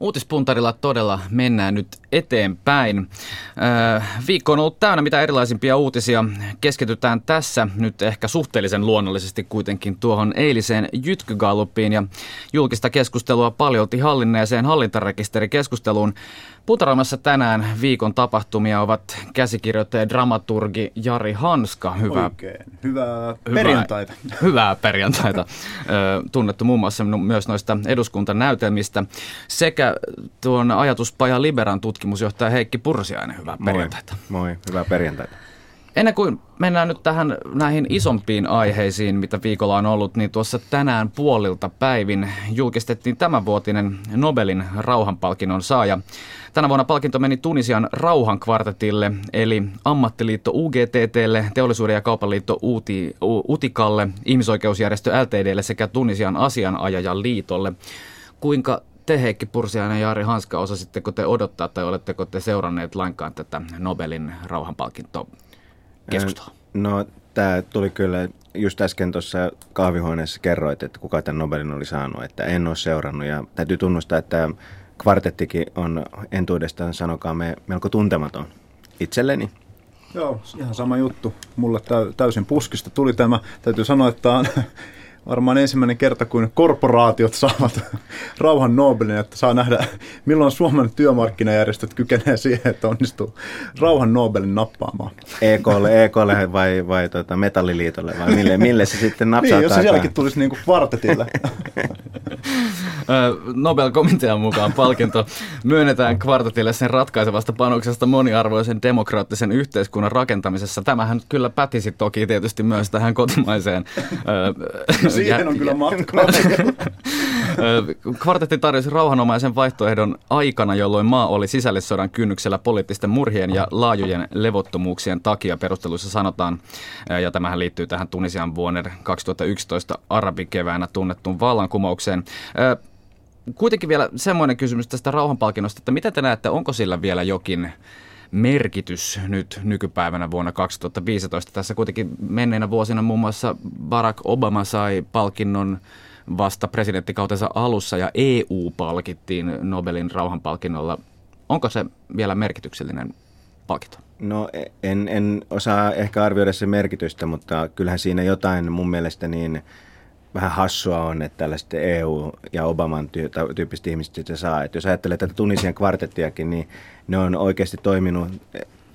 Uutispuntarilla todella mennään nyt eteenpäin. Viikko on ollut täynnä mitä erilaisimpia uutisia. Keskitytään tässä nyt ehkä suhteellisen luonnollisesti kuitenkin tuohon eiliseen Jytkygallupiin ja julkista keskustelua paljolti hallinneeseen hallintarekisterikeskusteluun. Puntaroimassa tänään viikon tapahtumia ovat käsikirjoittaja ja dramaturgi Jari Hanska. Hyvää, Oikein. hyvää perjantaita. Hyvää, hyvää perjantaita. Tunnettu muun muassa myös noista eduskuntanäytelmistä. Sekä tuon ajatuspaja Liberan tutkimusjohtaja Heikki Pursiainen. Hyvää perjantaita. Moi, moi hyvää perjantaita. Ennen kuin mennään nyt tähän näihin isompiin aiheisiin, mitä viikolla on ollut, niin tuossa tänään puolilta päivin julkistettiin tämänvuotinen Nobelin rauhanpalkinnon saaja. Tänä vuonna palkinto meni Tunisian rauhankvartetille, eli ammattiliitto UGTTlle, teollisuuden ja kaupanliitto UTI, UTIKalle, ihmisoikeusjärjestö LTDlle sekä Tunisian asianajajan liitolle. Kuinka te Heikki Pursiainen ja Jari Hanska, osasitteko te odottaa tai oletteko te seuranneet lainkaan tätä Nobelin rauhanpalkintoa keskustelua? No tämä tuli kyllä, just äsken tuossa kahvihuoneessa kerroit, että kuka tämän Nobelin oli saanut, että en ole seurannut ja täytyy tunnustaa, että kvartettikin on entuudestaan sanokaamme melko tuntematon itselleni. Joo, ihan sama juttu. Mulle täysin puskista tuli tämä. Täytyy sanoa, että tämä on varmaan ensimmäinen kerta, kun korporaatiot saavat rauhan Nobelin, että saa nähdä, milloin Suomen työmarkkinajärjestöt kykenee siihen, että onnistuu rauhan Nobelin nappaamaan. EKlle, EKlle vai, vai tuota Metalliliitolle vai mille, mille se sitten napsahtaa? Niin, jos se sielläkin tulisi niin kuin kvartetille. Nobel-komitean mukaan palkinto myönnetään kvartetille sen ratkaisevasta panoksesta moniarvoisen demokraattisen yhteiskunnan rakentamisessa. Tämähän kyllä pätisi toki tietysti myös tähän kotimaiseen Siihen on kyllä matkaa. Kvartetti tarjosi rauhanomaisen vaihtoehdon aikana, jolloin maa oli sisällissodan kynnyksellä poliittisten murhien ja laajojen levottomuuksien takia perusteluissa sanotaan, ja tämähän liittyy tähän Tunisian vuoden 2011 arabikeväänä tunnettuun vallankumoukseen. Kuitenkin vielä semmoinen kysymys tästä rauhanpalkinnosta, että mitä te näette, onko sillä vielä jokin merkitys nyt nykypäivänä vuonna 2015. Tässä kuitenkin menneinä vuosina muun muassa Barack Obama sai palkinnon vasta presidenttikautensa alussa ja EU palkittiin Nobelin rauhanpalkinnolla. Onko se vielä merkityksellinen palkinto? No en, en osaa ehkä arvioida sen merkitystä, mutta kyllähän siinä jotain mun mielestä niin vähän hassua on, että tällaiset EU- ja Obaman tyy- tyyppiset ihmiset sitä saa. Että jos ajattelee tätä Tunisian kvartettiakin, niin ne on oikeasti toiminut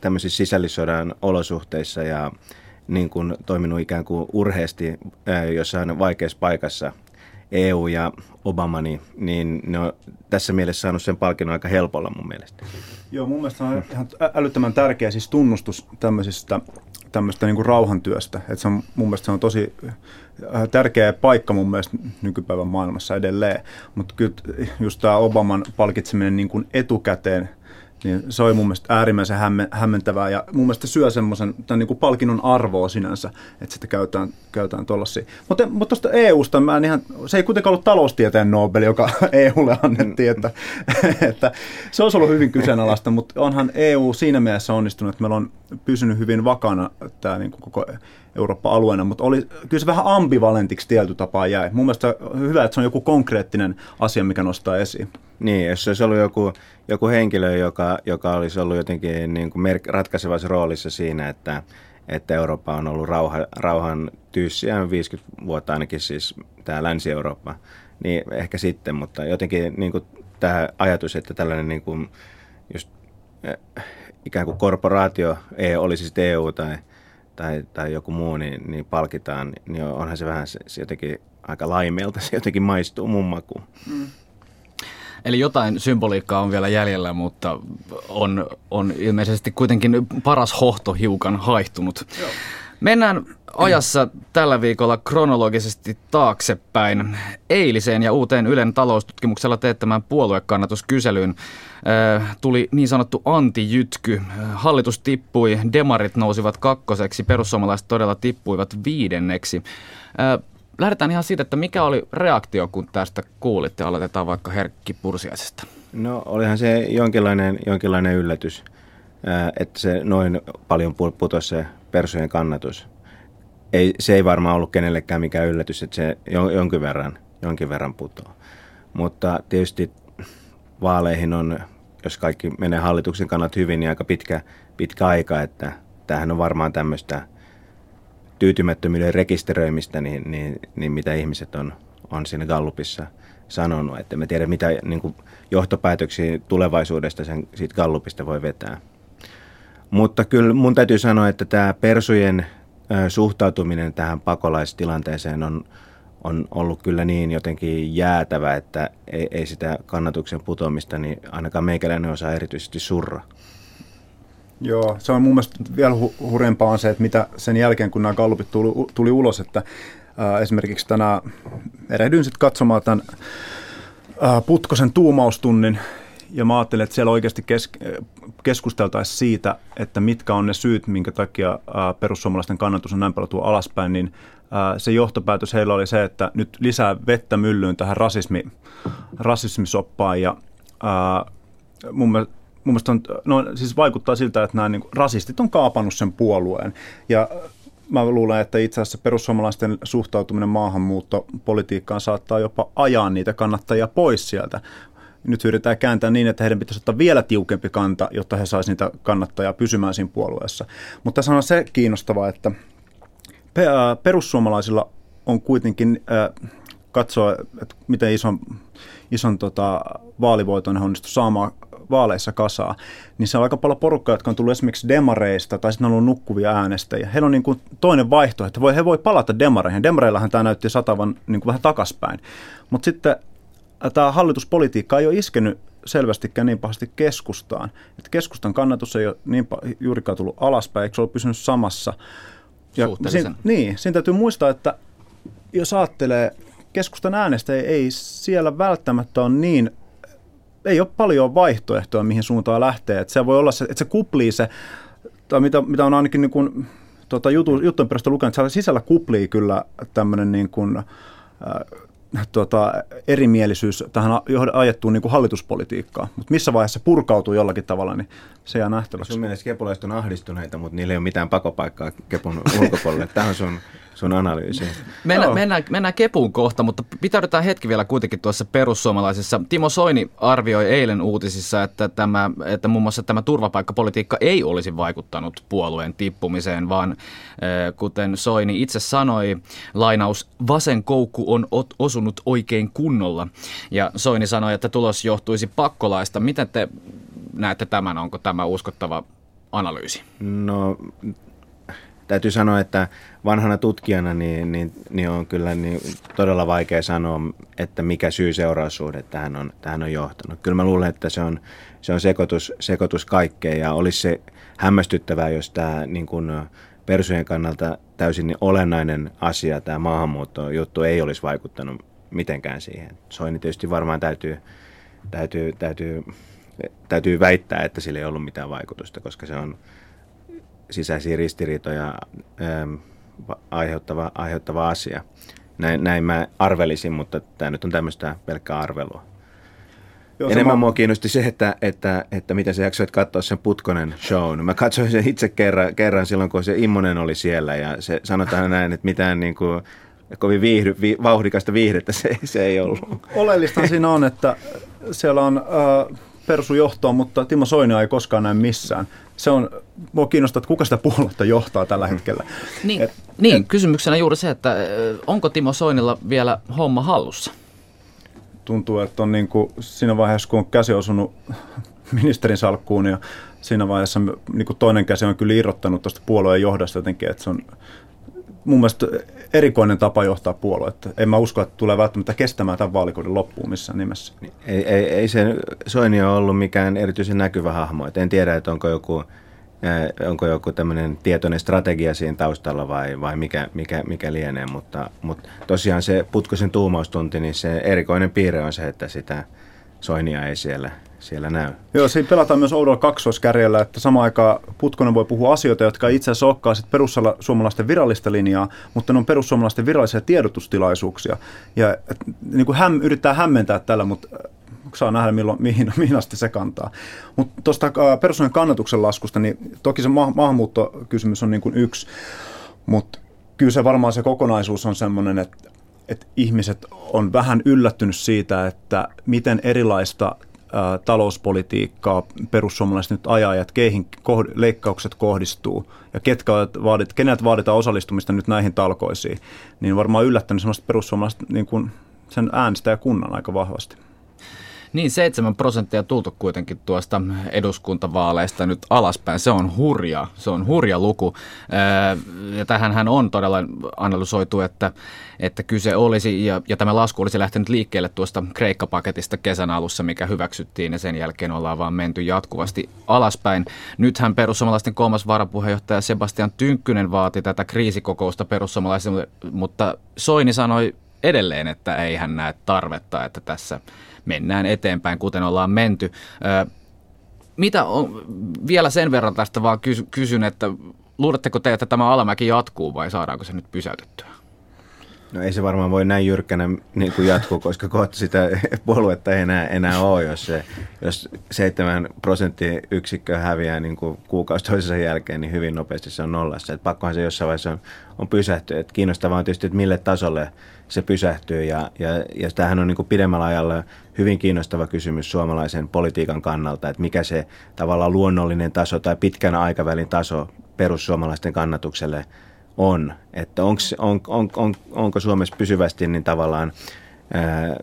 tämmöisissä sisällissodan olosuhteissa ja niin kuin toiminut ikään kuin urheasti jossain vaikeassa paikassa. EU ja Obama, niin, niin ne on tässä mielessä saanut sen palkinnon aika helpolla mun mielestä. Joo, mun mielestä on ihan älyttömän tärkeä siis tunnustus tämmöisistä tämmöistä niin kuin rauhantyöstä. Että se on, mun mielestä se on tosi äh, tärkeä paikka mun mielestä nykypäivän maailmassa edelleen. Mutta kyllä just tämä Obaman palkitseminen niin kuin etukäteen – niin se oli mun mielestä äärimmäisen hämmentävää ja mun mielestä syö semmoisen tämän niin kuin palkinnon arvoa sinänsä, että sitä käytetään, käytetään tuollaisia. Mutta, mutta tuosta EUsta, mä en ihan, se ei kuitenkaan ollut taloustieteen Nobel, joka EUlle annettiin, että, että se olisi ollut hyvin kyseenalaista, mutta onhan EU siinä mielessä onnistunut, että meillä on pysynyt hyvin vakana tämä niin kuin koko Eurooppa-alueena, mutta oli, kyllä se vähän ambivalentiksi tietyllä tapaa jäi. Mun mielestä hyvä, että se on joku konkreettinen asia, mikä nostaa esiin. Niin, jos se olisi ollut joku, joku henkilö, joka, joka olisi ollut jotenkin niin kuin merk- ratkaisevassa roolissa siinä, että, että Eurooppa on ollut rauha, rauhan tyyssiä 50 vuotta ainakin siis tämä Länsi-Eurooppa, niin ehkä sitten, mutta jotenkin niin kuin tämä ajatus, että tällainen niin kuin just, äh, ikään kuin korporaatio, ei olisi sitten EU tai tai, tai joku muu, niin, niin palkitaan, niin onhan se vähän se, se jotenkin aika laimeelta, se jotenkin maistuu mun makuun. Mm. Eli jotain symboliikkaa on vielä jäljellä, mutta on, on ilmeisesti kuitenkin paras hohto hiukan haihtunut. Joo. Mennään ajassa tällä viikolla kronologisesti taaksepäin eiliseen ja uuteen Ylen taloustutkimuksella teettämään puoluekannatuskyselyyn tuli niin sanottu antijytky. Hallitus tippui, demarit nousivat kakkoseksi, perussuomalaiset todella tippuivat viidenneksi. Lähdetään ihan siitä, että mikä oli reaktio, kun tästä kuulitte. Aloitetaan vaikka Herkki Pursiaisesta. No olihan se jonkinlainen, jonkinlainen yllätys, että se noin paljon putosi se persojen kannatus. Ei, se ei varmaan ollut kenellekään mikään yllätys, että se jonkin verran, jonkin verran putoaa. Mutta tietysti vaaleihin on, jos kaikki menee hallituksen kannalta hyvin, niin aika pitkä, pitkä aika, että tämähän on varmaan tämmöistä tyytymättömyyden rekisteröimistä, niin, niin, niin mitä ihmiset on, on siinä Gallupissa sanonut. Että me tiedä, mitä niin kuin johtopäätöksiä tulevaisuudesta sen, siitä Gallupista voi vetää. Mutta kyllä mun täytyy sanoa, että tämä Persujen suhtautuminen tähän pakolaistilanteeseen on, on ollut kyllä niin jotenkin jäätävä, että ei, ei sitä kannatuksen putoamista niin ainakaan meikäläinen osaa erityisesti surra. Joo, se on mun mielestä vielä hu- hurjempaa on se, että mitä sen jälkeen, kun nämä gallupit tuli, tuli ulos, että ää, esimerkiksi tänään erehdyin sitten katsomaan tämän ää, Putkosen tuumaustunnin, ja mä ajattelin, että siellä oikeasti kes- keskusteltaisiin siitä, että mitkä on ne syyt, minkä takia ää, perussuomalaisten kannatus on näin paljon tuo alaspäin, niin ää, se johtopäätös heillä oli se, että nyt lisää vettä myllyyn tähän rasismi, rasismisoppaan ja ää, mun mielestä mun mielestä on, no, siis vaikuttaa siltä, että nämä niin kuin, rasistit on kaapannut sen puolueen. Ja mä luulen, että itse asiassa perussuomalaisten suhtautuminen maahanmuuttopolitiikkaan saattaa jopa ajaa niitä kannattajia pois sieltä. Nyt yritetään kääntää niin, että heidän pitäisi ottaa vielä tiukempi kanta, jotta he saisivat niitä kannattajia pysymään siinä puolueessa. Mutta tässä on se kiinnostavaa, että perussuomalaisilla on kuitenkin katsoa, että miten ison, ison tota, vaalivoiton he onnistu saamaan vaaleissa kasaa, niin se on aika paljon porukkaa, jotka on tullut esimerkiksi demareista tai sitten on ollut nukkuvia äänestäjiä. Heillä on niin kuin toinen vaihtoehto, että voi, he voi palata demareihin. Demareillahan tämä näytti satavan niin kuin vähän takaspäin. Mutta sitten äh, tämä hallituspolitiikka ei ole iskenyt selvästikään niin pahasti keskustaan. Että keskustan kannatus ei ole niin juurikaan tullut alaspäin, eikö se ole pysynyt samassa. Ja siinä, niin, siinä täytyy muistaa, että jos ajattelee, keskustan äänestäjä ei siellä välttämättä ole niin ei ole paljon vaihtoehtoja, mihin suuntaan lähtee. Että se voi olla se, että se kuplii se, tai mitä, mitä on ainakin niin kuin, tota, jutu, juttujen perästä lukenut, että sisällä kuplii kyllä tämmöinen niin kuin, äh, tota, erimielisyys tähän ajettuun niin kuin hallituspolitiikkaan. Mutta missä vaiheessa se purkautuu jollakin tavalla, niin se jää nähtäväksi. Sun mielestä kepulaiset on ahdistuneita, mutta niillä ei ole mitään pakopaikkaa kepun ulkopuolelle. Tähän on sun sun analyysi. Mennään, mennään, mennään kepuun kohta, mutta pitäydytään hetki vielä kuitenkin tuossa perussuomalaisessa. Timo Soini arvioi eilen uutisissa, että, tämä, että muun muassa tämä turvapaikkapolitiikka ei olisi vaikuttanut puolueen tippumiseen, vaan kuten Soini itse sanoi, lainaus, vasen koukku on osunut oikein kunnolla. Ja Soini sanoi, että tulos johtuisi pakkolaista. Miten te näette tämän? Onko tämä uskottava analyysi? No täytyy sanoa, että vanhana tutkijana niin, niin, niin on kyllä niin todella vaikea sanoa, että mikä syy-seuraussuhde tähän on, tähän on johtanut. Kyllä mä luulen, että se on, se on sekoitus, sekoitus kaikkeen ja olisi se hämmästyttävää, jos tämä niin kuin persujen kannalta täysin olennainen asia, tämä maahanmuutto-juttu ei olisi vaikuttanut mitenkään siihen. Soini tietysti varmaan täytyy, täytyy, täytyy, täytyy väittää, että sillä ei ollut mitään vaikutusta, koska se on, sisäisiä ristiriitoja ähm, aiheuttava, aiheuttava asia. Näin, näin mä arvelisin, mutta tämä nyt on tämmöistä pelkkää arvelua. Joo, Enemmän sama... mua kiinnosti se, että, että, että mitä sä jaksoit katsoa sen Putkonen shown. Mä katsoin sen itse kerran, kerran silloin, kun se Immonen oli siellä ja se sanotaan näin, että mitään niin kuin, kovin viihdy, vi, vauhdikasta viihdettä se, se ei ollut. Oleellista siinä on, että siellä on äh, persujohtoa, mutta Timo Soini ei koskaan näe missään se on, mua kiinnostaa, että kuka sitä puoluetta johtaa tällä hetkellä. Niin, et, niin et, kysymyksenä juuri se, että onko Timo Soinilla vielä homma hallussa? Tuntuu, että on niin kuin siinä vaiheessa, kun on käsi osunut ministerin salkkuun ja siinä vaiheessa niin kuin toinen käsi on kyllä irrottanut tuosta puolueen johdosta jotenkin, että se on mun mielestä erikoinen tapa johtaa puoluetta. En mä usko, että tulee välttämättä kestämään tämän vaalikauden loppuun missään nimessä. Ei, ei, ei se Soini ole ollut mikään erityisen näkyvä hahmo. Et en tiedä, että onko joku, eh, onko joku tämmöinen tietoinen strategia siinä taustalla vai, vai mikä, mikä, mikä lienee, mutta, mutta tosiaan se Putkosen tuumaustunti, niin se erikoinen piirre on se, että sitä Soinia ei siellä siellä näy. Joo, siinä pelataan myös oudolla kaksoiskärjellä, että samaan aikaan Putkonen voi puhua asioita, jotka itse asiassa olekaan sit perussuomalaisten virallista linjaa, mutta ne on perussuomalaisten virallisia tiedotustilaisuuksia. Ja et, niin kuin häm, yrittää hämmentää tällä, mutta äh, saa nähdä, milloin, mihin, mihin asti se kantaa. Mutta tuosta äh, perussuomalaisen kannatuksen laskusta, niin toki se ma- maahanmuuttokysymys on niin kuin yksi, mutta kyllä se varmaan se kokonaisuus on sellainen, että että ihmiset on vähän yllättynyt siitä, että miten erilaista talouspolitiikkaa perussuomalaiset nyt ajaa ja keihin kohd- leikkaukset kohdistuu ja ketkä vaadit, kenet vaaditaan osallistumista nyt näihin talkoisiin, niin varmaan yllättänyt semmoista perussuomalaiset niin kuin sen äänestäjäkunnan aika vahvasti. Niin, 7 prosenttia tultu kuitenkin tuosta eduskuntavaaleista nyt alaspäin. Se on hurja, se on hurja luku. Ja tähän hän on todella analysoitu, että, että kyse olisi, ja, ja tämä lasku olisi lähtenyt liikkeelle tuosta Kreikka-paketista kesän alussa, mikä hyväksyttiin, ja sen jälkeen ollaan vaan menty jatkuvasti alaspäin. Nythän perussuomalaisten kolmas varapuheenjohtaja Sebastian Tynkkynen vaati tätä kriisikokousta perussuomalaisille, mutta Soini sanoi edelleen, että ei hän näe tarvetta, että tässä mennään eteenpäin, kuten ollaan menty. Mitä on, vielä sen verran tästä vaan kysyn, että luuletteko te, että tämä alamäki jatkuu vai saadaanko se nyt pysäytettyä? No ei se varmaan voi näin jyrkkänä niin kuin jatkuu, koska kohta sitä puoluetta ei enää, enää ole, jos, se, jos 7 prosenttia yksikköä häviää niin kuin kuukausi toisensa jälkeen, niin hyvin nopeasti se on nollassa. Et pakkohan se jossain vaiheessa on, on pysähtyä. Et kiinnostavaa on tietysti, että mille tasolle se pysähtyy. Ja, ja, ja tämähän on niin kuin pidemmällä ajalla hyvin kiinnostava kysymys suomalaisen politiikan kannalta, että mikä se tavallaan luonnollinen taso tai pitkän aikavälin taso perussuomalaisten kannatukselle on. Että onks, on, on, on, onko Suomessa pysyvästi niin tavallaan ää,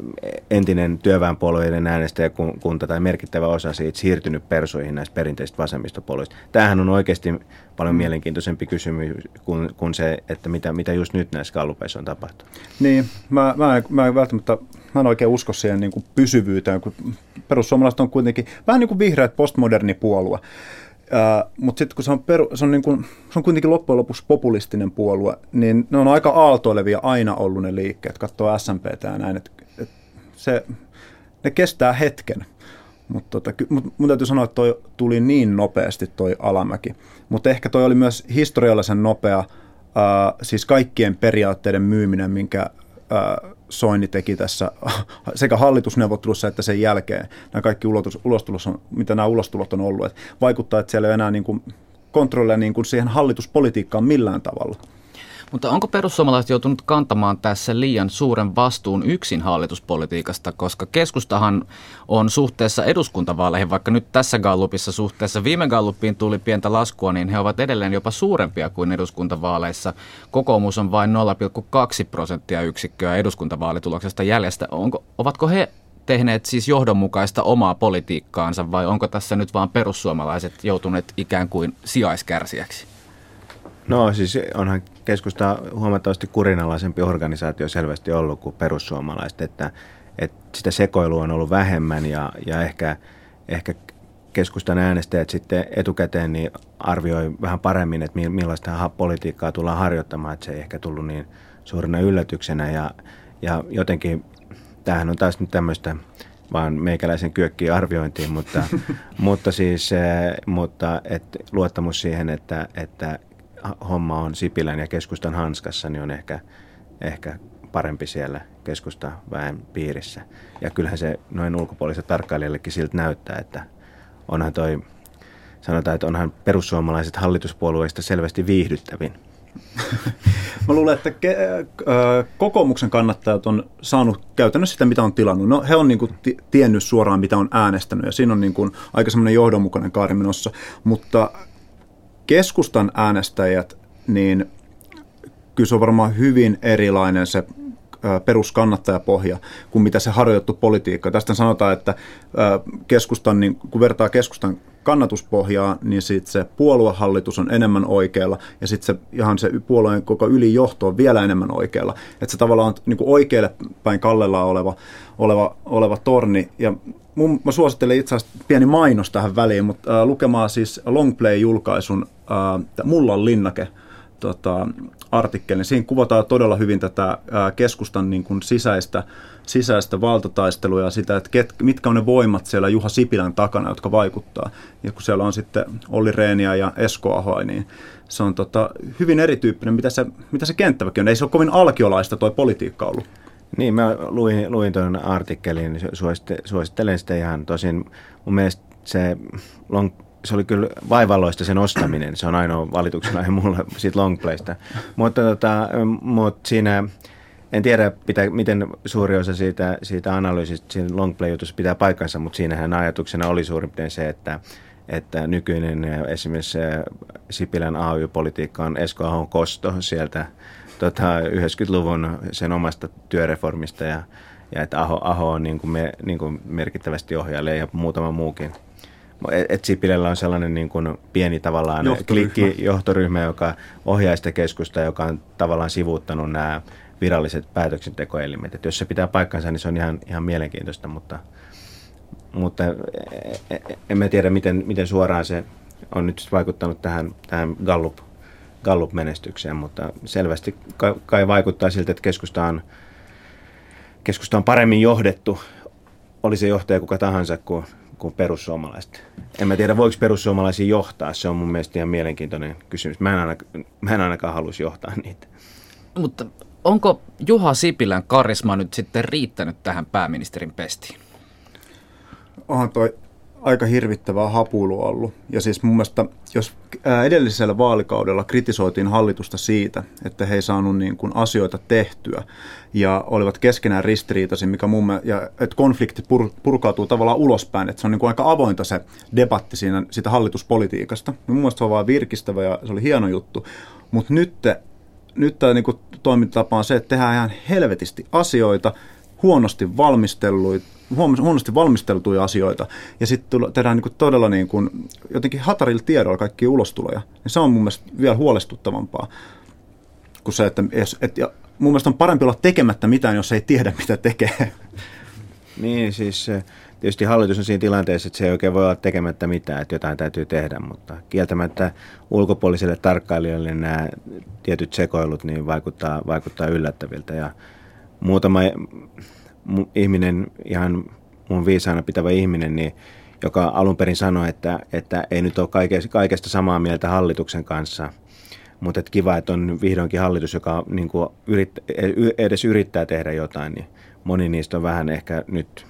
entinen työväenpuolueiden äänestäjäkunta tai merkittävä osa siitä siirtynyt persoihin näistä perinteisistä vasemmistopuolueista. Tämähän on oikeasti paljon mm. mielenkiintoisempi kysymys kuin, kuin se, että mitä, mitä just nyt näissä kallupeissa on tapahtunut. Niin, mä, mä, en, mä en välttämättä, mä en oikein usko siihen niin kuin pysyvyyteen, kun perussuomalaiset on kuitenkin vähän niin kuin vihreät postmoderni puolue. Uh, mutta sitten kun se on, peru, se, on niin kuin, se on kuitenkin loppujen lopuksi populistinen puolue, niin ne on aika aaltoilevia aina ollut ne liikkeet, katsoo SMPtä ja näin, että et se, ne kestää hetken. Mutta tota, mut mun täytyy sanoa, että toi tuli niin nopeasti toi alamäki. Mutta ehkä toi oli myös historiallisen nopea, uh, siis kaikkien periaatteiden myyminen, minkä Soini teki tässä sekä hallitusneuvottelussa että sen jälkeen. Nämä kaikki ulotus, ulostulot on, mitä nämä ulostulot on ollut. Että vaikuttaa, että siellä ei ole enää niin kuin kontrollia niin kuin siihen hallituspolitiikkaan millään tavalla. Mutta onko perussuomalaiset joutunut kantamaan tässä liian suuren vastuun yksin hallituspolitiikasta, koska keskustahan on suhteessa eduskuntavaaleihin, vaikka nyt tässä gallupissa suhteessa viime gallupiin tuli pientä laskua, niin he ovat edelleen jopa suurempia kuin eduskuntavaaleissa. Kokoomus on vain 0,2 prosenttia yksikköä eduskuntavaalituloksesta jäljestä. Onko, ovatko he tehneet siis johdonmukaista omaa politiikkaansa vai onko tässä nyt vaan perussuomalaiset joutuneet ikään kuin sijaiskärsijäksi? No siis onhan keskusta huomattavasti kurinalaisempi organisaatio selvästi ollut kuin perussuomalaiset, että, että sitä sekoilua on ollut vähemmän ja, ja ehkä, ehkä keskustan äänestäjät sitten etukäteen niin arvioi vähän paremmin, että millaista politiikkaa tullaan harjoittamaan, että se ei ehkä tullut niin suurena yllätyksenä ja, ja jotenkin tämähän on taas nyt tämmöistä vaan meikäläisen kyökkiin arviointiin, mutta, mutta siis eh, mutta, et, luottamus siihen, että, että homma on Sipilän ja keskustan hanskassa, niin on ehkä, ehkä parempi siellä keskusta väen piirissä. Ja kyllähän se noin ulkopuoliset tarkkailijallekin siltä näyttää, että onhan toi, sanotaan, että onhan perussuomalaiset hallituspuolueista selvästi viihdyttävin. Mä luulen, että ke- kokoomuksen kannattajat on saanut käytännössä sitä, mitä on tilannut. No, he on niin kuin t- tiennyt suoraan, mitä on äänestänyt, ja siinä on niin kuin aika semmoinen johdonmukainen kaari menossa. Mutta keskustan äänestäjät, niin kyllä se on varmaan hyvin erilainen se peruskannattajapohja kuin mitä se harjoittu politiikka. Tästä sanotaan, että keskustan, niin kun vertaa keskustan kannatuspohjaa, niin sitten se puoluehallitus on enemmän oikealla ja sitten se ihan se puolueen koko ylijohto on vielä enemmän oikealla. Että se tavallaan on niin oikealle päin kallella oleva, oleva, oleva torni. Ja mun, mä suosittelen itse asiassa pieni mainos tähän väliin, mutta äh, lukemaan siis Longplay-julkaisun äh, Mullan linnake tota, artikkelin. Siinä kuvataan todella hyvin tätä äh, keskustan niin kuin sisäistä, sisäistä valtataistelua ja sitä, että ket, mitkä on ne voimat siellä Juha Sipilän takana, jotka vaikuttaa. Ja kun siellä on sitten Olli Reeniä ja Esko Ahoa, niin se on tota, hyvin erityyppinen, mitä se, mitä se kenttäväkin on. Ei se ole kovin alkiolaista toi politiikka ollut. Niin, mä luin, luin tuon artikkelin, suosittelen sitä ihan tosin. Mun mielestä se, long, se oli kyllä vaivalloista sen ostaminen. Se on ainoa valituksen aihe mulla siitä longplaysta. mutta, tota, mutta siinä en tiedä, pitää, miten suuri osa siitä, siitä analyysistä siinä longplay-jutussa pitää paikkansa, mutta siinähän ajatuksena oli suurin piirtein se, että, että nykyinen esimerkiksi Sipilän AY-politiikka on Esko Ahon kosto sieltä tota, 90-luvun sen omasta työreformista ja, ja että Aho, Aho on niin kuin me, niin kuin merkittävästi ohjailee ja muutama muukin. Et Sipilällä on sellainen niin kuin pieni tavallaan johtoryhmä. klikki, johtoryhmä, joka ohjaa sitä keskusta, joka on tavallaan sivuuttanut nämä viralliset päätöksentekoelimet. Et jos se pitää paikkansa, niin se on ihan, ihan mielenkiintoista, mutta, mutta e, e, emme tiedä, miten, miten suoraan se on nyt vaikuttanut tähän, tähän Gallup, Gallup-menestykseen, mutta selvästi kai, kai vaikuttaa siltä, että keskusta on, keskusta on paremmin johdettu, oli se johtaja kuka tahansa kuin, kuin perussuomalaiset. En mä tiedä, voiko perussuomalaisia johtaa, se on mun mielestä ihan mielenkiintoinen kysymys. Mä en, ainakaan, mä en ainakaan halus johtaa niitä. Mutta onko Juha Sipilän karisma nyt sitten riittänyt tähän pääministerin pestiin? Onhan toi aika hirvittävää hapuilua ollut. Ja siis mun mielestä, jos edellisellä vaalikaudella kritisoitiin hallitusta siitä, että he ei saanut niin kuin asioita tehtyä ja olivat keskenään ristiriitaisia, mikä mun mielestä, ja että konflikti pur, purkautuu tavallaan ulospäin, että se on niin kuin aika avointa se debatti siinä, siitä hallituspolitiikasta. Niin mun mielestä se on vaan virkistävä ja se oli hieno juttu. Mutta nyt nyt tämä niin toimintatapa on se, että tehdään ihan helvetisti asioita, huonosti valmistelluita, huonosti valmisteltuja asioita ja sitten tehdään niin kuin todella niin kuin, jotenkin hatarilla tiedoilla kaikki ulostuloja. Ja se on mun mielestä vielä huolestuttavampaa kuin se, että, että ja mun mielestä on parempi olla tekemättä mitään, jos ei tiedä mitä tekee. Niin, siis tietysti hallitus on siinä tilanteessa, että se ei oikein voi olla tekemättä mitään, että jotain täytyy tehdä, mutta kieltämättä ulkopuolisille tarkkailijoille nämä tietyt sekoilut niin vaikuttaa, vaikuttaa yllättäviltä ja muutama ihminen, ihan mun viisaana pitävä ihminen, niin joka alun perin sanoi, että, että ei nyt ole kaikesta samaa mieltä hallituksen kanssa, mutta että kiva, että on vihdoinkin hallitus, joka niin kuin yrittää, edes yrittää tehdä jotain, niin moni niistä on vähän ehkä nyt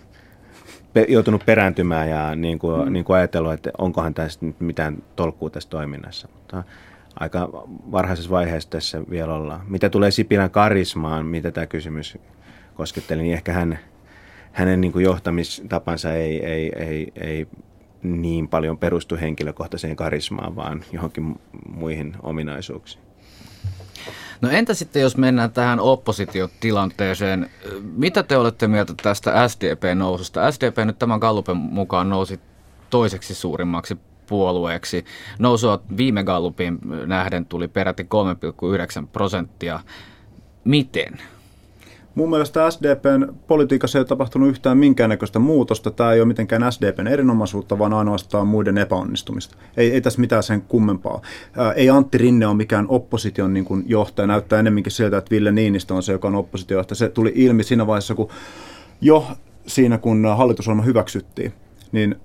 joutunut perääntymään ja niin kuin, mm. niin kuin ajatellut, että onkohan tässä nyt mitään tolkkua tässä toiminnassa. Mutta aika varhaisessa vaiheessa tässä vielä ollaan. Mitä tulee Sipilän karismaan, mitä tämä kysymys kosketteli, niin ehkä hän, hänen niin kuin johtamistapansa ei, ei, ei, ei niin paljon perustu henkilökohtaiseen karismaan, vaan johonkin muihin ominaisuuksiin. No entä sitten, jos mennään tähän oppositiotilanteeseen? Mitä te olette mieltä tästä SDP-noususta? SDP nyt tämän Gallupen mukaan nousi toiseksi suurimmaksi puolueeksi. Nousua viime Gallupin nähden tuli peräti 3,9 prosenttia. Miten? Mun mielestä SDPn politiikassa ei ole tapahtunut yhtään minkäännäköistä muutosta. Tämä ei ole mitenkään SDPn erinomaisuutta, vaan ainoastaan muiden epäonnistumista. Ei, ei tässä mitään sen kummempaa. Ää, ei Antti Rinne ole mikään opposition niin kuin johtaja. Näyttää enemmänkin siltä, että Ville Niinistö on se, joka on oppositiojohtaja. Se tuli ilmi siinä vaiheessa, kun jo siinä, kun hallitusohjelma hyväksyttiin, niin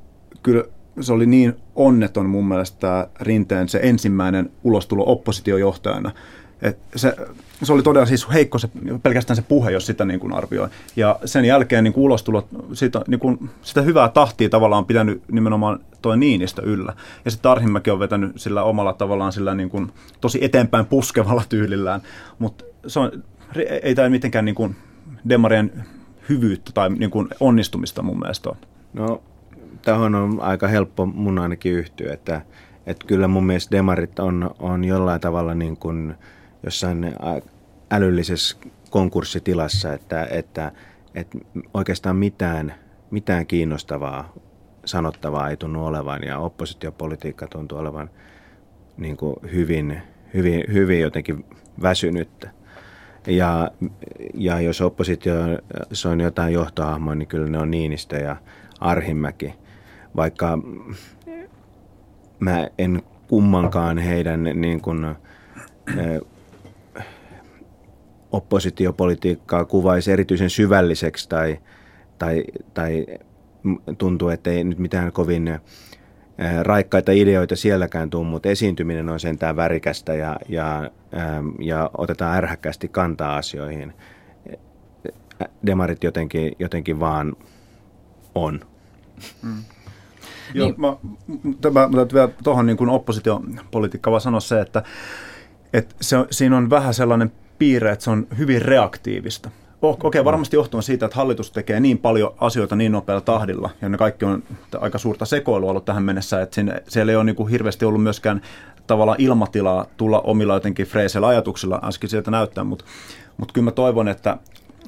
kyllä se oli niin onneton mun mielestä Rinteen se ensimmäinen ulostulo oppositiojohtajana, et se, se oli todella siis heikko se, pelkästään se puhe, jos sitä niin kuin arvioi. Ja sen jälkeen niin kuin ulostulot, sitä, niin kuin, sitä hyvää tahtia tavallaan on pitänyt nimenomaan tuo Niinistö yllä. Ja sitten Arhimäki on vetänyt sillä omalla tavallaan sillä niin kuin, tosi eteenpäin puskevalla tyylillään. Mutta ei tämä mitenkään niin kuin demarien hyvyyttä tai niin kuin onnistumista mun mielestä ole. No, tähän on aika helppo mun ainakin yhtyä, että, että kyllä mun mielestä demarit on, on jollain tavalla niin kuin – jossain älyllisessä konkurssitilassa, että, että, että oikeastaan mitään, mitään kiinnostavaa sanottavaa ei tunnu olevan ja oppositiopolitiikka tuntuu olevan niin kuin hyvin, hyvin, hyvin jotenkin väsynyttä. Ja, ja jos oppositio on jotain johtohahmoa, niin kyllä ne on Niinistö ja Arhimäki. Vaikka mä en kummankaan heidän niin kuin, oppositiopolitiikkaa kuvaisi erityisen syvälliseksi tai, tai, tai tuntuu, että ei nyt mitään kovin raikkaita ideoita sielläkään tule, mutta esiintyminen on sentään värikästä ja, ja, ja otetaan ärhäkkästi kantaa asioihin. Demarit jotenkin, jotenkin vaan on. Mm. Joo, niin. mä, mä, mä vielä tuohon niin oppositiopolitiikkaan vaan sanoa se, että, että se, siinä on vähän sellainen piirre, että se on hyvin reaktiivista. Okei, okay, varmasti johtuen siitä, että hallitus tekee niin paljon asioita niin nopealla tahdilla, ja ne kaikki on aika suurta sekoilua ollut tähän mennessä, että sinne, siellä ei ole niin kuin hirveästi ollut myöskään tavallaan ilmatilaa tulla omilla jotenkin freeseillä ajatuksilla, äsken sieltä näyttää, mutta, mutta kyllä mä toivon, että,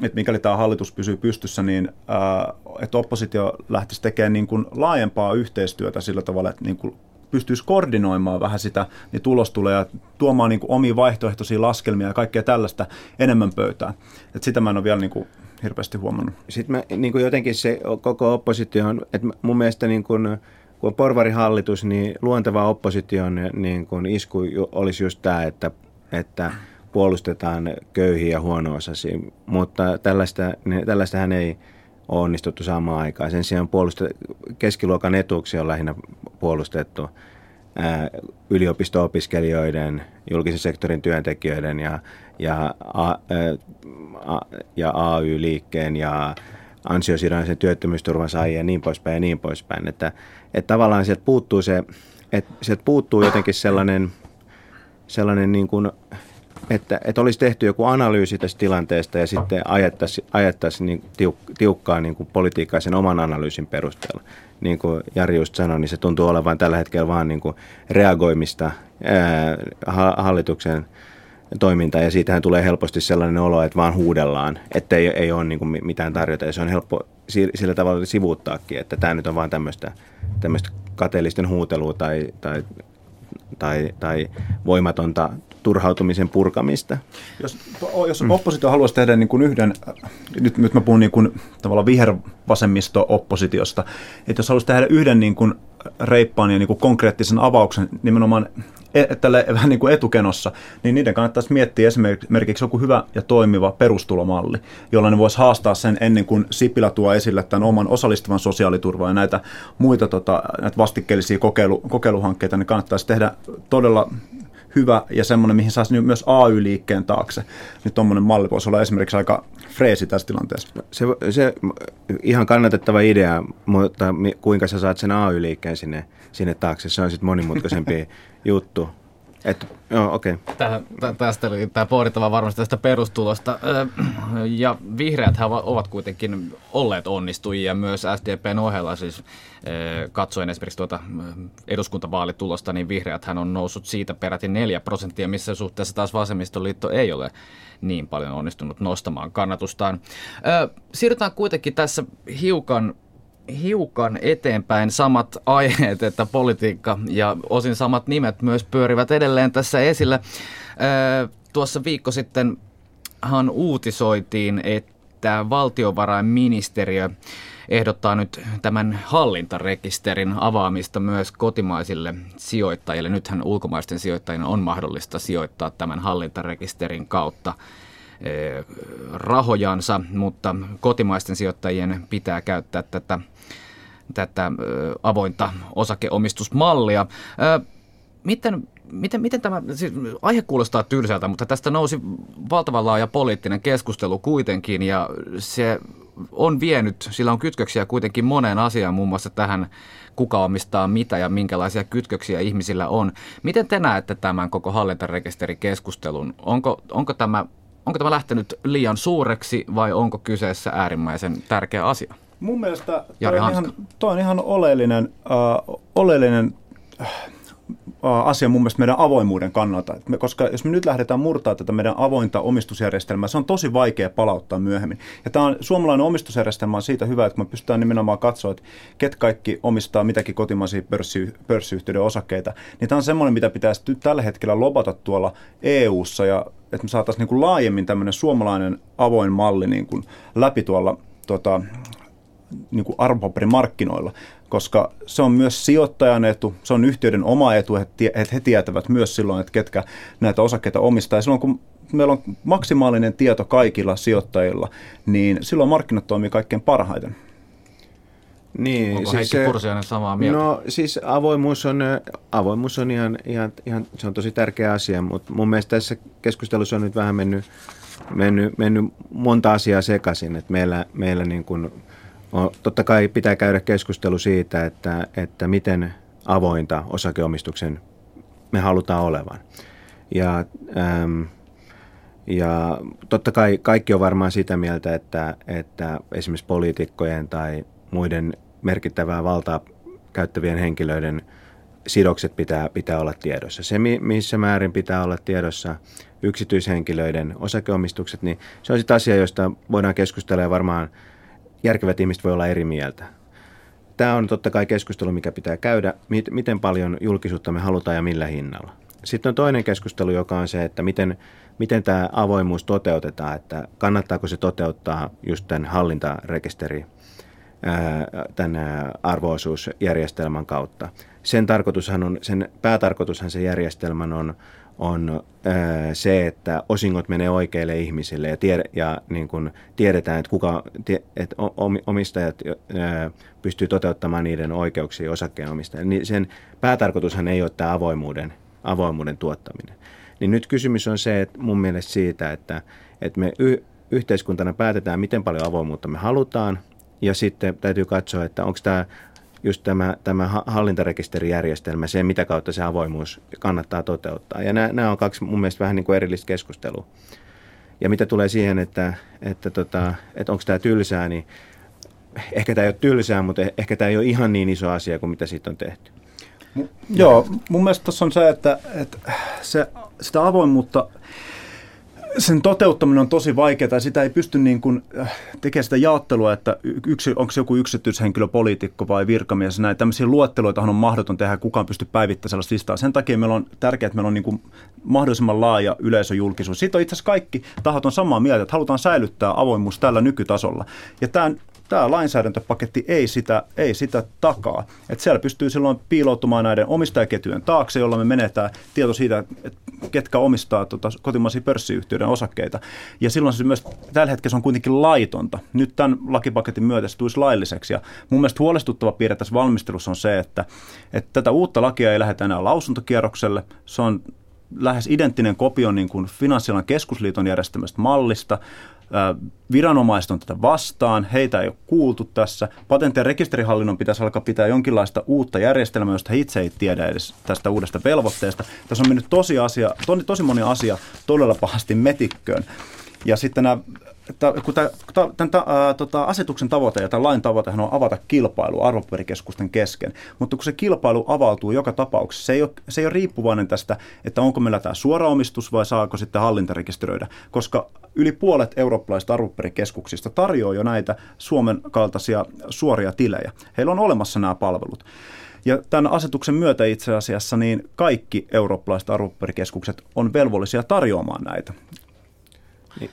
että mikäli tämä hallitus pysyy pystyssä, niin ää, että oppositio lähtisi tekemään niin kuin laajempaa yhteistyötä sillä tavalla, että niin kuin pystyisi koordinoimaan vähän sitä, niin tulos tulee ja tuomaan niin kuin omia vaihtoehtoisia laskelmia ja kaikkea tällaista enemmän pöytään. Et sitä mä en ole vielä niin kuin hirveästi huomannut. Sitten mä, niin kuin jotenkin se koko oppositio on, että mun mielestä niin kuin, kun on porvarihallitus, niin luonteva opposition niin kuin isku olisi just tämä, että, että puolustetaan köyhiä ja huono-osaisia, mutta tällaista, tällaistähän ei ole onnistuttu saamaan aikaa. Sen sijaan puoluste, keskiluokan etuuksia on lähinnä puolustettu ää, yliopisto-opiskelijoiden, julkisen sektorin työntekijöiden ja, ja, a, a, ja AY-liikkeen ja ansiosidonnaisen työttömyysturvan saajia ja niin poispäin ja niin poispäin. Että, että tavallaan sieltä puuttuu se, että sieltä puuttuu jotenkin sellainen, sellainen niin kuin että, että olisi tehty joku analyysi tästä tilanteesta ja sitten ajettaisiin ajettaisi niin tiuk, tiukkaa niin kuin politiikkaa sen oman analyysin perusteella. Niin kuin Jari just sanoi, niin se tuntuu olevan tällä hetkellä vaan niin kuin reagoimista ää, hallituksen toimintaa ja siitähän tulee helposti sellainen olo, että vaan huudellaan, että ei, ei ole niin kuin mitään tarjota ja se on helppo sillä tavalla sivuuttaakin, että tämä nyt on vaan tämmöistä, tämmöistä kateellisten huutelua tai, tai, tai, tai voimatonta turhautumisen purkamista. Jos, jos mm. oppositio haluaisi tehdä niin kuin yhden, nyt, nyt mä puhun niin kuin, tavallaan vihervasemmisto-oppositiosta, että jos haluaisi tehdä yhden niin kuin reippaan ja niin kuin konkreettisen avauksen nimenomaan e, tälle vähän niin kuin etukenossa, niin niiden kannattaisi miettiä esimerkiksi joku hyvä ja toimiva perustulomalli, jolla ne voisi haastaa sen ennen kuin Sipilä tuo esille tämän oman osallistuvan sosiaaliturvan ja näitä muita tota, näitä vastikkeellisia kokeilu, kokeiluhankkeita, niin kannattaisi tehdä todella hyvä ja semmoinen, mihin saisi myös AY-liikkeen taakse. Nyt tuommoinen malli voisi olla esimerkiksi aika freesi tässä tilanteessa. Se, se ihan kannatettava idea, mutta kuinka sä saat sen AY-liikkeen sinne, sinne taakse, se on sitten monimutkaisempi juttu. Et, joo, okay. Tähän, tästä oli tämä pohdittava varmasti tästä perustulosta. Ja vihreät ovat kuitenkin olleet onnistujia myös SDPn ohella. Siis katsoen esimerkiksi tuota eduskuntavaalitulosta, niin vihreät on noussut siitä peräti 4 prosenttia, missä suhteessa taas vasemmistoliitto ei ole niin paljon onnistunut nostamaan kannatustaan. Siirrytään kuitenkin tässä hiukan hiukan eteenpäin samat aiheet, että politiikka ja osin samat nimet myös pyörivät edelleen tässä esillä. Tuossa viikko sitten hän uutisoitiin, että valtiovarainministeriö ehdottaa nyt tämän hallintarekisterin avaamista myös kotimaisille sijoittajille. Nythän ulkomaisten sijoittajien on mahdollista sijoittaa tämän hallintarekisterin kautta rahojansa, mutta kotimaisten sijoittajien pitää käyttää tätä tätä avointa osakeomistusmallia. Miten, miten, miten tämä, siis aihe kuulostaa tylsältä, mutta tästä nousi valtavan laaja poliittinen keskustelu kuitenkin ja se on vienyt, sillä on kytköksiä kuitenkin moneen asiaan, muun muassa tähän, kuka omistaa mitä ja minkälaisia kytköksiä ihmisillä on. Miten te näette tämän koko hallintarekisterikeskustelun? Onko, onko, tämä, onko tämä lähtenyt liian suureksi vai onko kyseessä äärimmäisen tärkeä asia? Mun mielestä toi on, ihan, toi on ihan oleellinen, uh, oleellinen uh, asia mun mielestä meidän avoimuuden kannalta. Me, koska jos me nyt lähdetään murtaa tätä meidän avointa omistusjärjestelmää, se on tosi vaikea palauttaa myöhemmin. Ja tämä on, suomalainen omistusjärjestelmä on siitä hyvä, että me pystytään nimenomaan katsoa, että ket kaikki omistaa mitäkin kotimaisia pörssi, pörssiyhtiöiden osakkeita. Niin tämä on semmoinen, mitä pitäisi tällä hetkellä lobata tuolla EU-ssa ja että me saataisiin niin kuin laajemmin tämmöinen suomalainen avoin malli niin kuin läpi tuolla tota, niin kuin arvopaperimarkkinoilla, koska se on myös sijoittajan etu, se on yhtiöiden oma etu, että he tietävät myös silloin, että ketkä näitä osakkeita omistaa. Ja silloin kun meillä on maksimaalinen tieto kaikilla sijoittajilla, niin silloin markkinat toimii kaikkein parhaiten. Niin, Onko siis Heikki Pursiainen samaa mieltä? No siis avoimuus on, avoimuus on ihan, ihan, ihan, se on tosi tärkeä asia, mutta mun mielestä tässä keskustelussa on nyt vähän mennyt, mennyt, mennyt monta asiaa sekaisin, että meillä, meillä niin kuin totta kai pitää käydä keskustelu siitä, että, että miten avointa osakeomistuksen me halutaan olevan. Ja, äm, Ja totta kai kaikki on varmaan sitä mieltä, että, että esimerkiksi poliitikkojen tai muiden merkittävää valtaa käyttävien henkilöiden sidokset pitää, pitää olla tiedossa. Se, missä määrin pitää olla tiedossa yksityishenkilöiden osakeomistukset, niin se on sitten asia, josta voidaan keskustella ja varmaan järkevät ihmiset voi olla eri mieltä. Tämä on totta kai keskustelu, mikä pitää käydä, miten paljon julkisuutta me halutaan ja millä hinnalla. Sitten on toinen keskustelu, joka on se, että miten, miten tämä avoimuus toteutetaan, että kannattaako se toteuttaa just tämän hallintarekisteri tämän arvoosuusjärjestelmän kautta. Sen, tarkoitushan on, sen päätarkoitushan se järjestelmän on, on se, että osingot menee oikeille ihmisille ja, tied, ja niin kuin tiedetään, että, kuka, että omistajat pystyy toteuttamaan niiden oikeuksia osakkeenomistajille. Niin sen päätarkoitushan ei ole tämä avoimuuden, avoimuuden tuottaminen. Niin nyt kysymys on se, että mun mielestä siitä, että, että me y- yhteiskuntana päätetään, miten paljon avoimuutta me halutaan, ja sitten täytyy katsoa, että onko tämä just tämä, tämä hallintarekisterijärjestelmä, se mitä kautta se avoimuus kannattaa toteuttaa. Ja nämä, nämä on kaksi mun mielestä vähän niin kuin erillistä keskustelua. Ja mitä tulee siihen, että, että, tota, että onko tämä tylsää, niin ehkä tämä ei ole tylsää, mutta ehkä tämä ei ole ihan niin iso asia kuin mitä siitä on tehty. Joo, mun mielestä tuossa on se, että, että se, sitä avoimuutta sen toteuttaminen on tosi vaikeaa sitä ei pysty niin kuin äh, tekemään sitä jaottelua, että yksi, onko se joku yksityishenkilö, poliitikko vai virkamies. Näin tämmöisiä luetteloita on mahdoton tehdä, kukaan pystyy päivittämään sellaista listaa. Sen takia meillä on tärkeää, että meillä on niin kuin mahdollisimman laaja yleisöjulkisuus. Siitä on itse asiassa kaikki tahot on samaa mieltä, että halutaan säilyttää avoimuus tällä nykytasolla. Ja tämä tämä lainsäädäntöpaketti ei sitä, ei sitä takaa. Et siellä pystyy silloin piiloutumaan näiden omistajaketjujen taakse, jolla me menetään tieto siitä, että ketkä omistaa tota, kotimaisia pörssiyhtiöiden osakkeita. Ja silloin se myös tällä hetkellä se on kuitenkin laitonta. Nyt tämän lakipaketin myötä se tulisi lailliseksi. Ja mun mielestä huolestuttava piirre tässä valmistelussa on se, että, että tätä uutta lakia ei lähdetä enää lausuntokierrokselle. Se on lähes identtinen kopio niin kuin Finanssialan keskusliiton järjestämästä mallista. Viranomaiset on tätä vastaan, heitä ei ole kuultu tässä. Patentti- ja rekisterihallinnon pitäisi alkaa pitää jonkinlaista uutta järjestelmää, josta he itse ei tiedä edes tästä uudesta velvoitteesta. Tässä on mennyt tosi, asia, tosi, moni asia todella pahasti metikköön. Ja sitten nämä että kun tämä, tämän ää, tota, asetuksen tavoite ja tämän lain tavoite on avata kilpailu arvopaperikeskusten kesken, mutta kun se kilpailu avautuu joka tapauksessa, se ei ole, se ei ole riippuvainen tästä, että onko meillä tämä suora omistus vai saako sitten hallinta rekisteröidä, koska yli puolet eurooppalaisista arvopaperikeskuksista tarjoaa jo näitä Suomen kaltaisia suoria tilejä. Heillä on olemassa nämä palvelut. Ja tämän asetuksen myötä itse asiassa niin kaikki eurooppalaiset arvopaperikeskukset on velvollisia tarjoamaan näitä. Niin.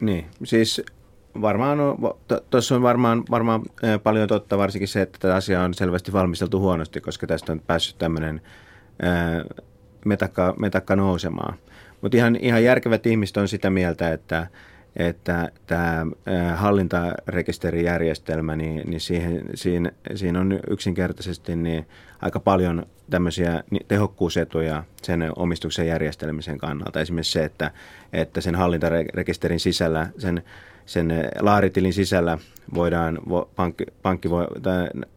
Niin, siis varmaan on, tuossa on varmaan, varmaan paljon totta, varsinkin se, että tätä asiaa on selvästi valmisteltu huonosti, koska tästä on päässyt tämmöinen metakka, metakka nousemaan. Mutta ihan, ihan järkevät ihmiset on sitä mieltä, että, että tämä hallintarekisterijärjestelmä, niin, niin siihen, siinä, siinä on yksinkertaisesti niin aika paljon tämmöisiä tehokkuusetuja sen omistuksen järjestelmisen kannalta. Esimerkiksi se, että, että sen hallintarekisterin sisällä, sen, sen laaritilin sisällä voidaan, pankki, pankki vo,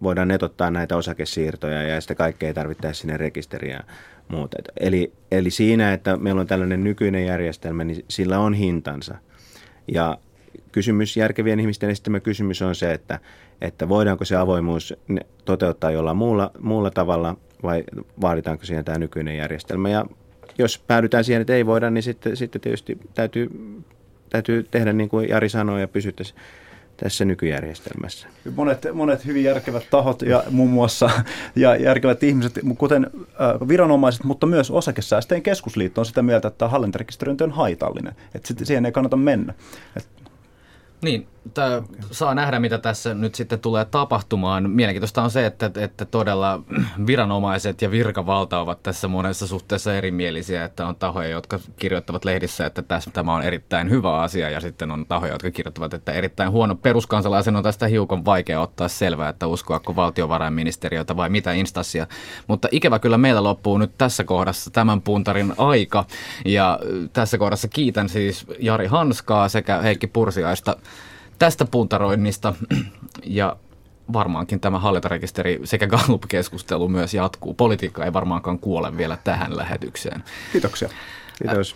voidaan netottaa näitä osakesiirtoja ja sitä kaikkea ei tarvittaisi sinne rekisteriä muuta. Eli, eli siinä, että meillä on tällainen nykyinen järjestelmä, niin sillä on hintansa. Ja kysymys, järkevien ihmisten esittämä kysymys on se, että, että voidaanko se avoimuus toteuttaa jollain muulla, muulla tavalla vai vaaditaanko siihen tämä nykyinen järjestelmä. Ja jos päädytään siihen, että ei voida, niin sitten, sitten tietysti täytyy, täytyy tehdä niin kuin Jari sanoi ja pysytä tässä nykyjärjestelmässä. Monet, monet hyvin järkevät tahot ja muun muassa ja järkevät ihmiset, kuten äh, viranomaiset, mutta myös osakesäästeen keskusliitto on sitä mieltä, että hallintarekisteröinti on haitallinen, että siihen ei kannata mennä. Et niin, Tää saa nähdä, mitä tässä nyt sitten tulee tapahtumaan. Mielenkiintoista on se, että, että todella viranomaiset ja virkavalta ovat tässä monessa suhteessa erimielisiä, että on tahoja, jotka kirjoittavat lehdissä, että tässä, tämä on erittäin hyvä asia, ja sitten on tahoja, jotka kirjoittavat, että erittäin huono. Peruskansalaisen on tästä hiukan vaikea ottaa selvää, että uskoako valtiovarainministeriötä vai mitä instanssia. Mutta ikävä kyllä meillä loppuu nyt tässä kohdassa tämän puntarin aika, ja tässä kohdassa kiitän siis Jari Hanskaa sekä Heikki Pursiaista tästä puntaroinnista ja varmaankin tämä hallintarekisteri sekä Gallup-keskustelu myös jatkuu. Politiikka ei varmaankaan kuole vielä tähän lähetykseen. Kiitoksia. Kiitos.